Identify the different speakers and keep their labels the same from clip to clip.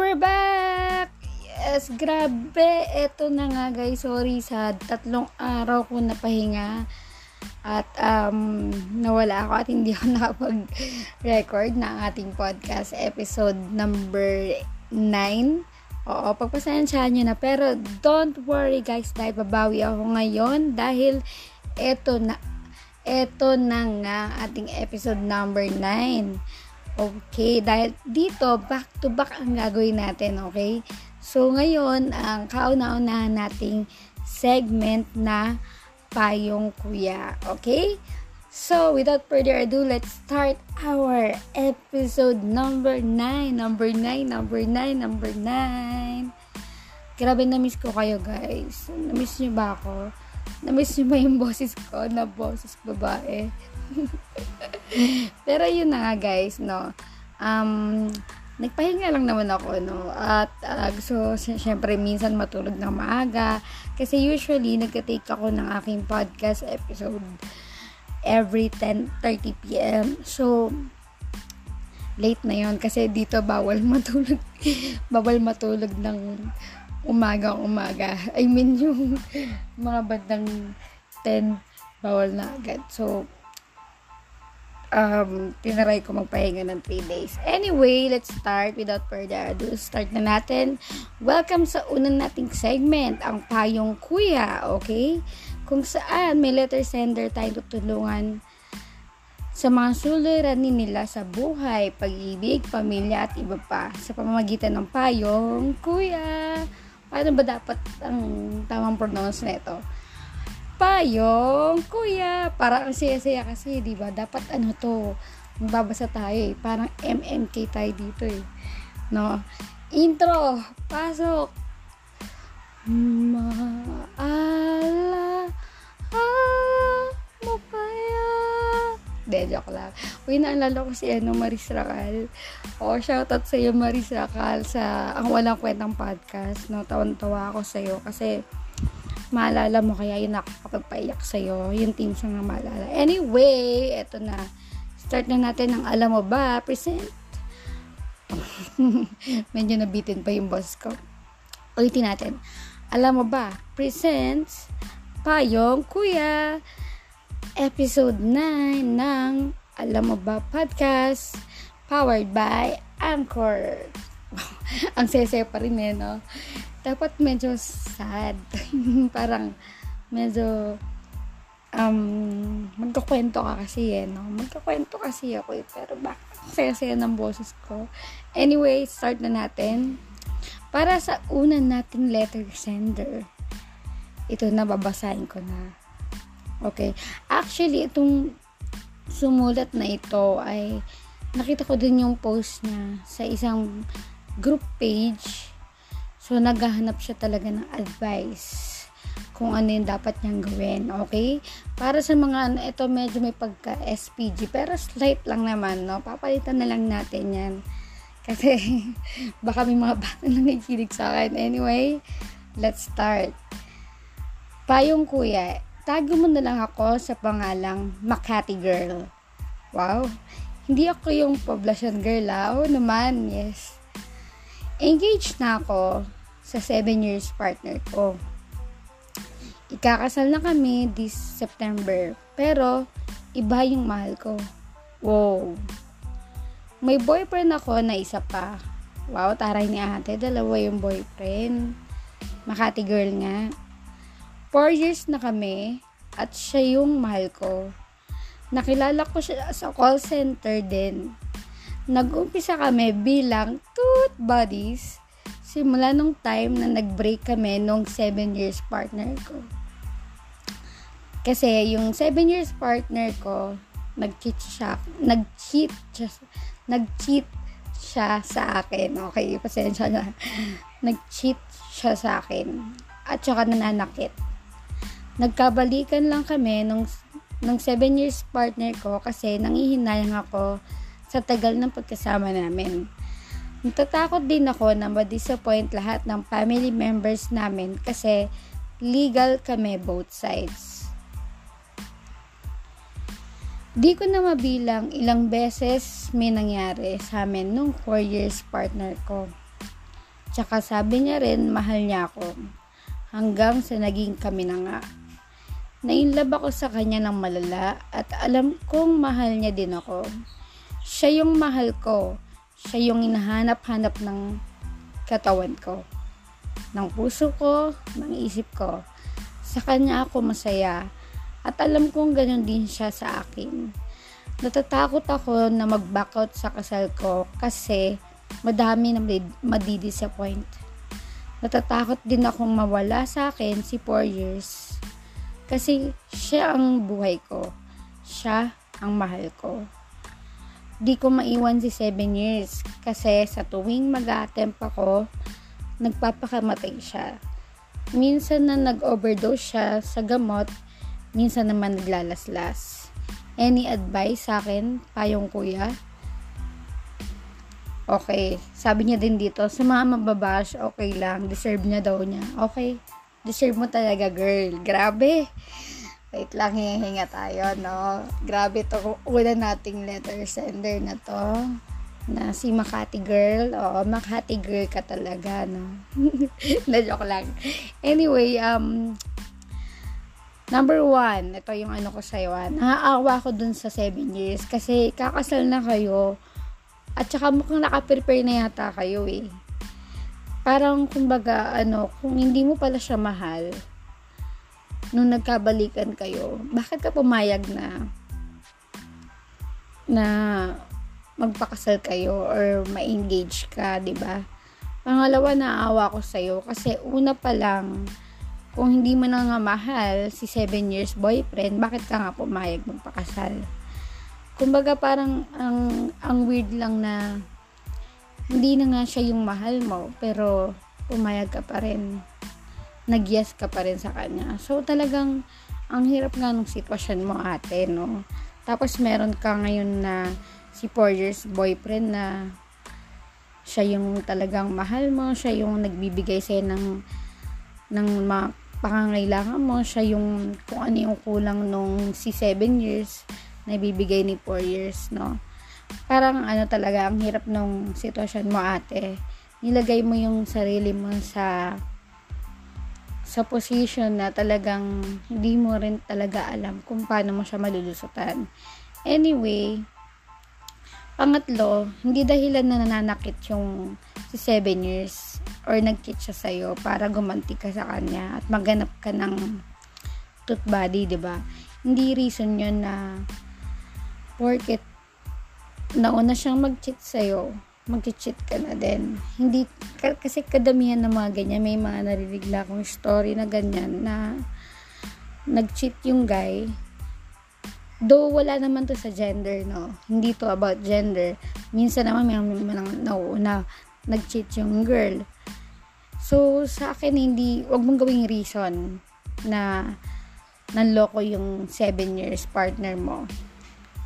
Speaker 1: we're back! Yes, grabe. Eto na nga guys. Sorry sa tatlong araw ko napahinga. At um, nawala ako at hindi ako nakapag-record ng ating podcast episode number 9. Oo, pagpasensyahan nyo na. Pero don't worry guys, dahil babawi ako ngayon dahil eto na eto na nga ating episode number 9. Okay, dahil dito, back to back ang gagawin natin, okay? So, ngayon, ang kauna-unahan nating segment na Payong Kuya, okay? So, without further ado, let's start our episode number 9. Number 9, number 9, number 9. Grabe, na-miss ko kayo, guys. Na-miss nyo ba ako? Na-miss nyo ba yung boses ko na boses babae? Pero yun na nga guys, no. Um, nagpahinga lang naman ako, no. At uh, so, syempre, minsan matulog ng maaga. Kasi usually, nagka-take ako ng aking podcast episode every 10.30 p.m. So, late na yon kasi dito bawal matulog. bawal matulog ng umaga-umaga. I mean, yung mga bandang 10, bawal na agad. So, um, tinaray ko magpahinga ng 3 days. Anyway, let's start without further ado. Start na natin. Welcome sa unang nating segment, ang Payong Kuya, okay? Kung saan may letter sender tayong tutulungan sa mga suliranin nila sa buhay, pag-ibig, pamilya at iba pa sa pamamagitan ng payong kuya. Paano ba dapat ang tamang pronounce nito? payong, kuya. Para ang saya-saya kasi, di ba? Dapat ano to, magbabasa tayo eh. Parang MMK tayo dito eh. No? Intro, pasok. Maala mo kaya. De, joke lang. Uy, naalala ko si ano, Maris Racal. O, shoutout sa iyo, Maris Racal, sa ang walang kwentang podcast. No, tawan-tawa ako sa iyo kasi maalala mo kaya yun nakakapagpaiyak sa'yo yung team sa nga maalala. Anyway eto na. Start na natin ng alam mo ba present. Medyo nabitin pa yung boss ko. Ulitin natin. Alam mo ba presents payong kuya. Episode 9 ng alam mo ba podcast powered by Anchor. Ang sese pa rin eh no dapat medyo sad. Parang medyo um, magkakwento ka kasi eh, no? Magkakwento kasi ako eh, pero bakit saya-saya ng boses ko? Anyway, start na natin. Para sa una nating letter sender, ito na babasahin ko na. Okay. Actually, itong sumulat na ito ay nakita ko din yung post niya sa isang group page So, naghahanap siya talaga ng advice kung ano yung dapat niyang gawin. Okay? Para sa mga, ano, ito medyo may pagka-SPG, pero slight lang naman, no? Papalitan na lang natin yan. Kasi, baka may mga bata na nakikinig sa akin. Anyway, let's start. Payong kuya, tago mo na lang ako sa pangalang Makati Girl. Wow. Hindi ako yung poblacion girl, ah. Oo naman, yes. Engaged na ako sa 7 years partner ko. Ikakasal na kami this September. Pero, iba yung mahal ko. Wow. May boyfriend ako na isa pa. Wow, taray ni ate. Dalawa yung boyfriend. Makati girl nga. 4 years na kami at siya yung mahal ko. Nakilala ko siya sa call center din. Nag-umpisa kami bilang toot buddies simula nung time na nag-break kami nung 7 years partner ko. Kasi yung 7 years partner ko, nag-cheat siya, nag-cheat siya, nag-cheat siya sa akin. Okay, pasensya na. nag-cheat siya sa akin. At saka nananakit. Nagkabalikan lang kami nung nung 7 years partner ko kasi nangihinayang ako sa tagal ng pagkasama namin. Natatakot din ako na ma-disappoint lahat ng family members namin kasi legal kami both sides. Di ko na mabilang ilang beses may nangyari sa amin nung 4 years partner ko. tsaka sabi niya rin, mahal niya ako. Hanggang sa naging kami na nga. Nainlove ako sa kanya ng malala at alam kong mahal niya din ako. Siya yung mahal ko. Siya yung hinahanap-hanap ng katawan ko. Ng puso ko, ng isip ko. Sa kanya ako masaya. At alam kong ganun din siya sa akin. Natatakot ako na mag-back out sa kasal ko kasi madami na madidisappoint. Natatakot din akong mawala sa akin si 4 years kasi siya ang buhay ko. Siya ang mahal ko. Di ko maiwan si 7 years kasi sa tuwing mag-attempt ako, nagpapakamatay siya. Minsan na nag-overdose siya sa gamot, minsan naman naglalaslas. Any advice sa akin, payong kuya? Okay. Sabi niya din dito, sa mga mababash, okay lang. Deserve niya daw niya. Okay. Deserve mo talaga, girl. Grabe. Wait lang, hihinga tayo, no? Grabe to. Una nating letter sender na to. Na si Makati girl. Oo, Makati girl ka talaga, no? Na-joke lang. Anyway, um, number one, ito yung ano ko sa'yo, ah. Naaawa ko dun sa 7 years. Kasi kakasal na kayo. At saka mukhang nakaprepare na yata kayo, eh parang kumbaga ano, kung hindi mo pala siya mahal, nung nagkabalikan kayo, bakit ka pumayag na na magpakasal kayo or ma-engage ka, 'di ba? Pangalawa, naawa ko sa iyo kasi una pa lang kung hindi mo na nga mahal si 7 years boyfriend, bakit ka nga pumayag magpakasal? Kumbaga parang ang ang weird lang na hindi na nga siya yung mahal mo, pero pumayag ka pa rin. Nag-yes ka pa rin sa kanya. So, talagang, ang hirap nga ng sitwasyon mo ate, no? Tapos, meron ka ngayon na si 4 years boyfriend na siya yung talagang mahal mo, siya yung nagbibigay sa'yo ng ng mga pangangailangan mo, siya yung kung ano yung kulang nung si 7 years na ibibigay ni 4 years, no? parang ano talaga, ang hirap nung sitwasyon mo ate. Nilagay mo yung sarili mo sa sa position na talagang hindi mo rin talaga alam kung paano mo siya malulusutan. Anyway, pangatlo, hindi dahilan na nananakit yung si 7 years or nag-cheat siya sa'yo para gumanti ka sa kanya at maganap ka ng tooth body, ba diba? Hindi reason yun na porket nauna siyang mag-cheat sa'yo, mag-cheat ka na din. Hindi, kasi kadamihan ng mga ganyan, may mga narinig na akong story na ganyan na nag-cheat yung guy. Though wala naman to sa gender, no? Hindi to about gender. Minsan naman may mga nauuna nag-cheat yung girl. So, sa akin, hindi, wag mong gawing reason na nanloko yung 7 years partner mo.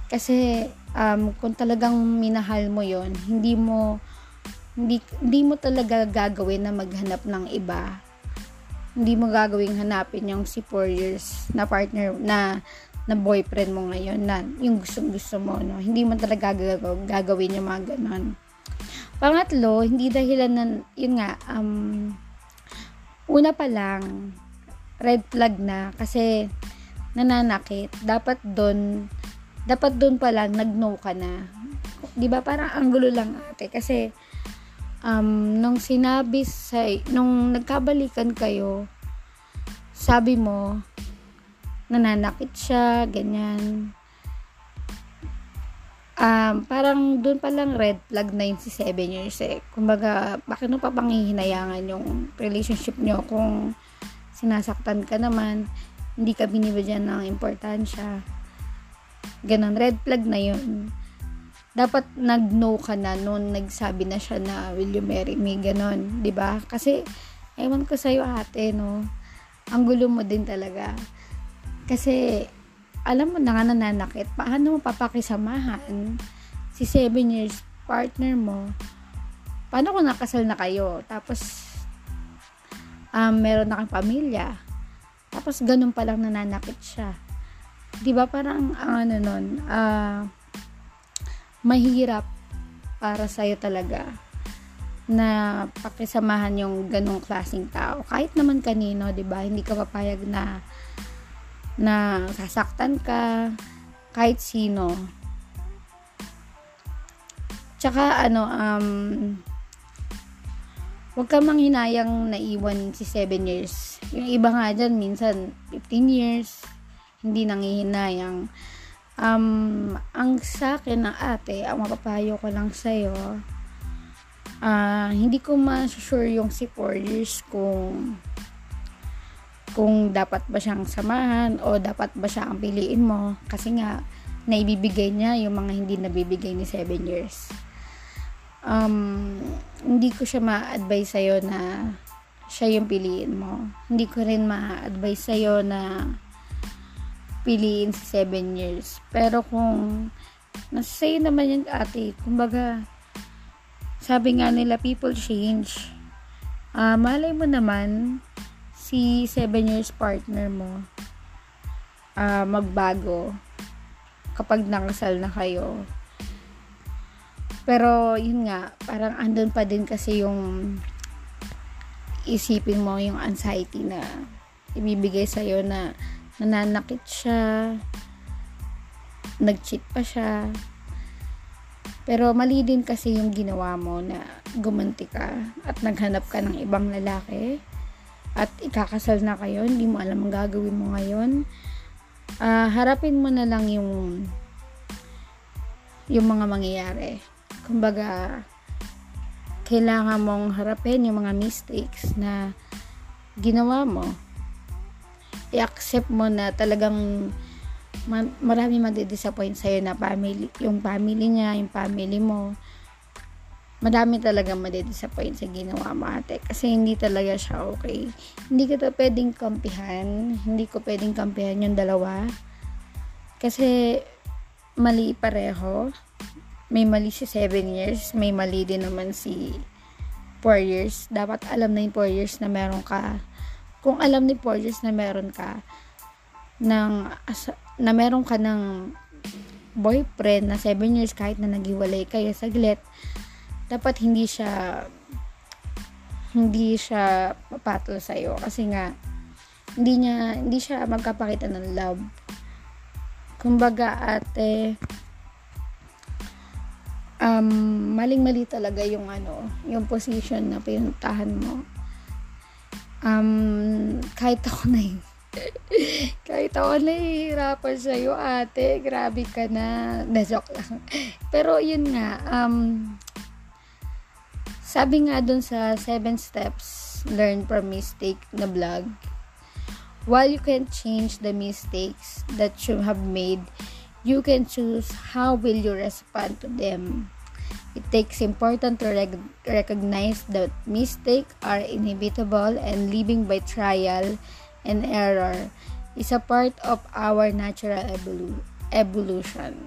Speaker 1: Kasi, um, kung talagang minahal mo yon hindi mo hindi, hindi mo talaga gagawin na maghanap ng iba. Hindi mo gagawin hanapin yung si 4 years na partner na na boyfriend mo ngayon na yung gustong gusto mo no? Hindi mo talaga gagawin, gagawin yung mga ganon pangatlo hindi dahilan na yun nga um una pa lang red flag na kasi nananakit. Dapat doon dapat doon pa lang nag-no ka na. 'Di ba? Parang ang gulo lang ate kasi um nung sinabi sa nung nagkabalikan kayo, sabi mo nananakit siya, ganyan. Um, parang doon pa lang red flag na yun si 7 years eh. Kumbaga, bakit nung papanghihinayangan yung relationship nyo kung sinasaktan ka naman, hindi ka binibigyan ng importansya Ganon, red flag na yun. Dapat nag-no ka na noon nagsabi na siya na will you marry me, ganon, 'di ba? Kasi ewan ko sa iyo ate, no. Ang gulo mo din talaga. Kasi alam mo na nga nananakit, paano mo papakisamahan si 7 years partner mo? Paano kung nakasal na kayo? Tapos um, meron na kang pamilya. Tapos ganun pa lang nananakit siya. 'Di ba parang ang ano nun, uh, mahirap para sa talaga. na pakisamahan yung ganong klaseng tao. Kahit naman kanino, 'di ba? Hindi ka papayag na na sasaktan ka kahit sino. Tsaka ano um Huwag ka manghinayang naiwan si 7 years. Yung iba nga dyan, minsan 15 years, hindi nangihinayang. Um, ang sa akin ng ate, ang mapapayo ko lang sa'yo, uh, hindi ko ma-sure yung si 4 years kung kung dapat ba siyang samahan o dapat ba siya ang piliin mo kasi nga naibibigay niya yung mga hindi nabibigay ni 7 years um, hindi ko siya ma-advise sa'yo na siya yung piliin mo. Hindi ko rin ma-advise sa'yo na piliin si 7 years. Pero kung nasa naman yan ate, kumbaga, sabi nga nila, people change. Uh, malay mo naman, si 7 years partner mo, uh, magbago kapag nakasal na kayo pero, yun nga, parang andun pa din kasi yung isipin mo yung anxiety na ibibigay sa'yo na nananakit siya, nag-cheat pa siya. Pero mali din kasi yung ginawa mo na gumanti ka at naghanap ka ng ibang lalaki at ikakasal na kayo, hindi mo alam ang gagawin mo ngayon. Uh, harapin mo na lang yung yung mga mangyayari kumbaga, kailangan mong harapin yung mga mistakes na ginawa mo. I-accept mo na talagang marami magdi-disappoint sa'yo na family, yung family niya, yung family mo. Madami talaga madidisappoint sa ginawa mo ate. Kasi hindi talaga siya okay. Hindi ko to pwedeng kampihan. Hindi ko pwedeng kampihan yung dalawa. Kasi mali pareho may mali si 7 years, may mali din naman si 4 years. Dapat alam na yung 4 years na meron ka. Kung alam ni 4 years na meron ka, ng, na meron ka ng boyfriend na 7 years kahit na naghiwalay kayo saglit, dapat hindi siya hindi siya papatol sa iyo kasi nga hindi niya hindi siya magkapakita ng love. Kumbaga ate, um, maling-mali talaga yung ano, yung position na pinuntahan mo. Um, kahit ako na yun. kahit ako nahihirapan sa'yo, ate, grabe ka na. Na, joke lang. Pero yun nga, um, sabi nga dun sa 7 steps, learn from mistake na vlog, while you can change the mistakes that you have made, you can choose how will you respond to them. It takes important to rec- recognize that mistakes are inevitable and living by trial and error is a part of our natural evolu- evolution.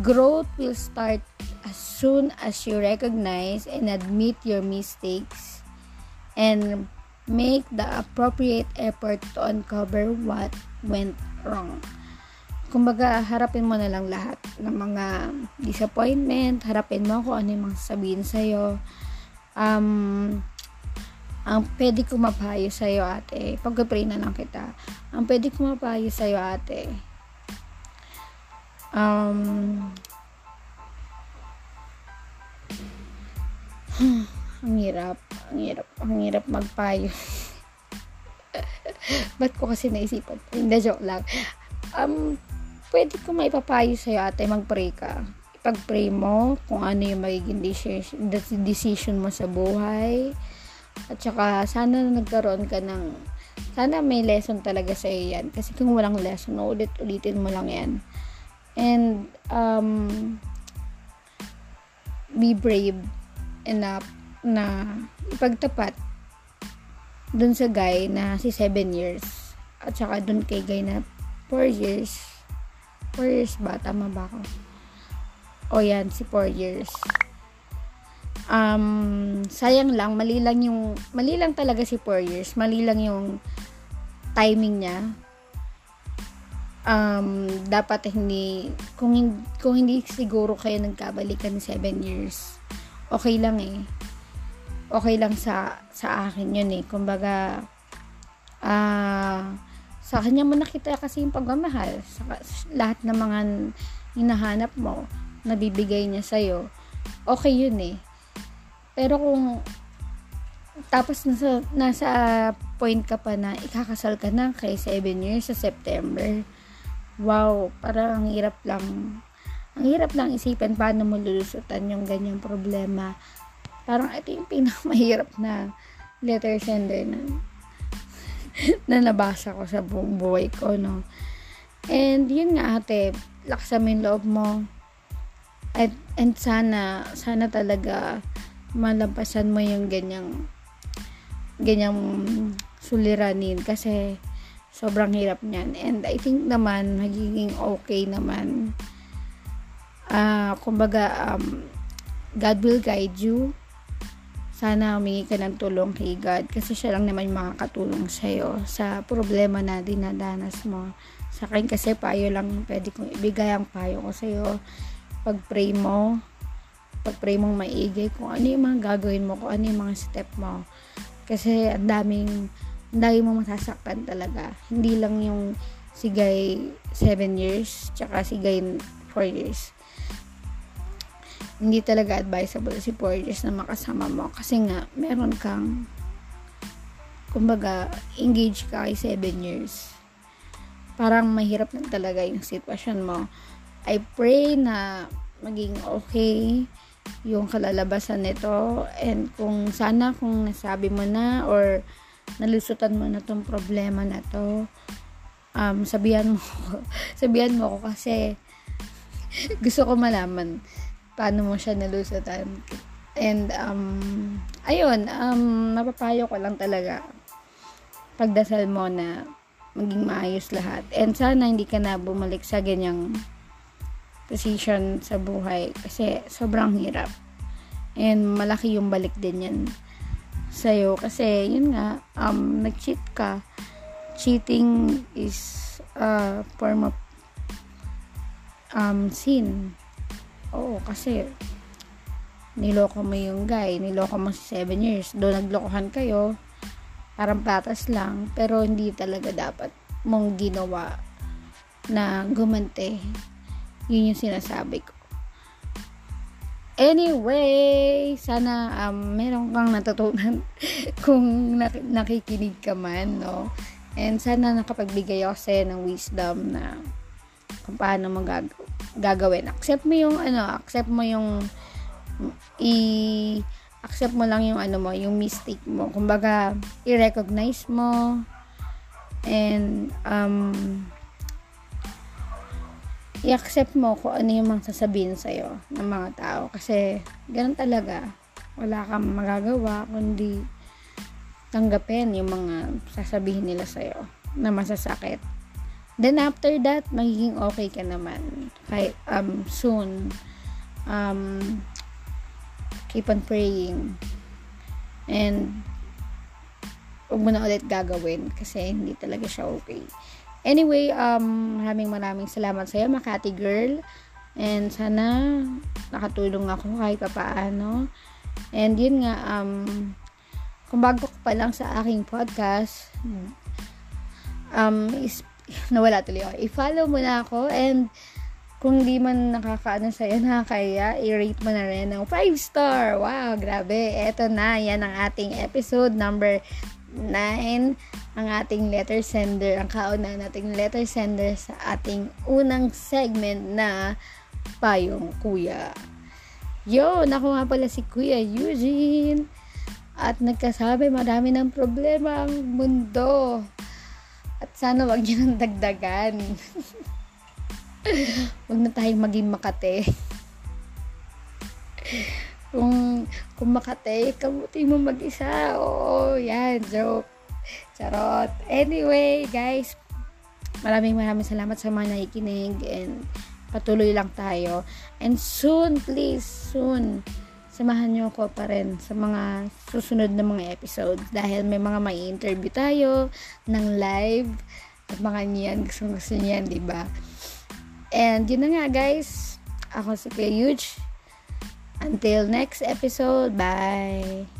Speaker 1: Growth will start as soon as you recognize and admit your mistakes and make the appropriate effort to uncover what went wrong kumbaga, harapin mo na lang lahat ng mga disappointment, harapin mo kung ano yung mga sabihin sa'yo. Um, ang pwede ko mapayo sa'yo, ate, pag-pray na lang kita, ang pwede ko mapayo sa'yo, ate, um, ang hirap, ang hirap, ang hirap magpayo. Ba't ko kasi naisipan? Hindi, joke lang. Um, pwede ko maipapayo sa'yo ate, mag-pray ka. Ipag-pray mo kung ano yung magiging decision, mo sa buhay. At saka, sana nagkaroon ka ng, sana may lesson talaga sa yan. Kasi kung walang lesson, ulit-ulitin mo lang yan. And, um, be brave enough na ipagtapat dun sa guy na si 7 years at saka dun kay guy na 4 years 4 years ba? Tama ba ako? O yan, si 4 years. Um, sayang lang, mali lang yung, mali lang talaga si 4 years. Mali lang yung timing niya. Um, dapat hindi, kung, kung hindi siguro kayo nagkabalikan ni 7 years, okay lang eh. okay lang sa sa akin yun eh. Kumbaga, ah, uh, sa kanya mo nakita kasi yung pagmamahal. Sa, lahat ng mga hinahanap mo, nabibigay niya sa'yo. Okay yun eh. Pero kung tapos nasa, nasa point ka pa na ikakasal ka na kay 7 years sa September. Wow, parang ang hirap lang. Ang hirap lang isipin paano mo lulusutan yung ganyang problema. Parang ito yung pinakamahirap na letter sender na na nabasa ko sa buong buhay ko, no. And, yun nga, ate, laksa mo yung loob mo. At, and sana, sana talaga malampasan mo yung ganyang ganyang suliranin kasi sobrang hirap niyan. And I think naman, magiging okay naman. Uh, kumbaga, um, God will guide you. Sana humingi ka ng tulong kay God kasi siya lang naman makakatulong sa'yo sa problema na dinadanas mo. Sa akin kasi payo lang pwede kong ibigay ang payo ko sa'yo. Pag-pray mo, pag-pray mong maigi kung ano yung mga gagawin mo, kung ano yung mga step mo kasi ang daming, ang daming mo masasaktan talaga. Hindi lang yung sigay 7 years, tsaka sigay 4 years. Hindi talaga advisable si 4 years na makasama mo. Kasi nga, meron kang, kumbaga, engage ka kay 7 years. Parang mahirap na talaga yung sitwasyon mo. I pray na maging okay yung kalalabasan nito and kung sana kung nasabi mo na or nalusutan mo na tong problema na to um, sabihan mo sabihan mo ko kasi gusto ko malaman paano mo siya nalusutan and um, ayun um, mapapayo ko lang talaga pagdasal mo na maging maayos lahat and sana hindi ka na bumalik sa ganyang position sa buhay kasi sobrang hirap. And malaki yung balik din yan sa'yo kasi yun nga, um, nag-cheat ka. Cheating is a form of um, sin. Oo, kasi niloko mo yung guy, niloko mo si 7 years. Doon naglokohan kayo, parang patas lang, pero hindi talaga dapat mong ginawa na gumante yun yung sinasabi ko. Anyway, sana um, meron kang natutunan kung nak- nakikinig ka man, no? And sana nakapagbigay ako sa'yo ng wisdom na kung paano mo gag- gagawin. Accept mo yung, ano, accept mo yung i- accept mo lang yung ano mo, yung mistake mo. Kumbaga, i-recognize mo and um, i-accept mo kung ano yung mga sasabihin sa'yo ng mga tao. Kasi, ganun talaga. Wala kang magagawa kundi tanggapin yung mga sasabihin nila sa'yo na masasakit. Then, after that, magiging okay ka naman. Kahit, um, soon. Um, keep on praying. And, huwag mo na ulit gagawin kasi hindi talaga siya okay. Anyway, um, maraming maraming salamat sa iyo, Makati Girl. And sana nakatulong ako kahit pa paano. And yun nga, um, kung bago ko pa lang sa aking podcast, um, is, nawala tuloy ako. I-follow mo na ako and kung di man nakakaano sa'yo, nakakaya, i-rate mo na rin ng 5 star. Wow, grabe. Eto na, yan ang ating episode number 9 ang ating letter sender, ang kauna nating letter sender sa ating unang segment na Payong Kuya. Yo, ako nga pala si Kuya Eugene. At nagkasabi, marami ng problema ang mundo. At sana wag niyo nang dagdagan. wag na tayong maging makate. kung, kung makate, kabuti mo mag-isa. Oo, yan, joke. Charot. Anyway, guys, maraming maraming salamat sa mga nakikinig and patuloy lang tayo. And soon, please, soon, samahan nyo ako pa rin sa mga susunod na mga episodes dahil may mga may interview tayo ng live at mga niyan, gusto gusto niyan, di ba? And yun na nga guys, ako si Kuya Huge. Until next episode, bye!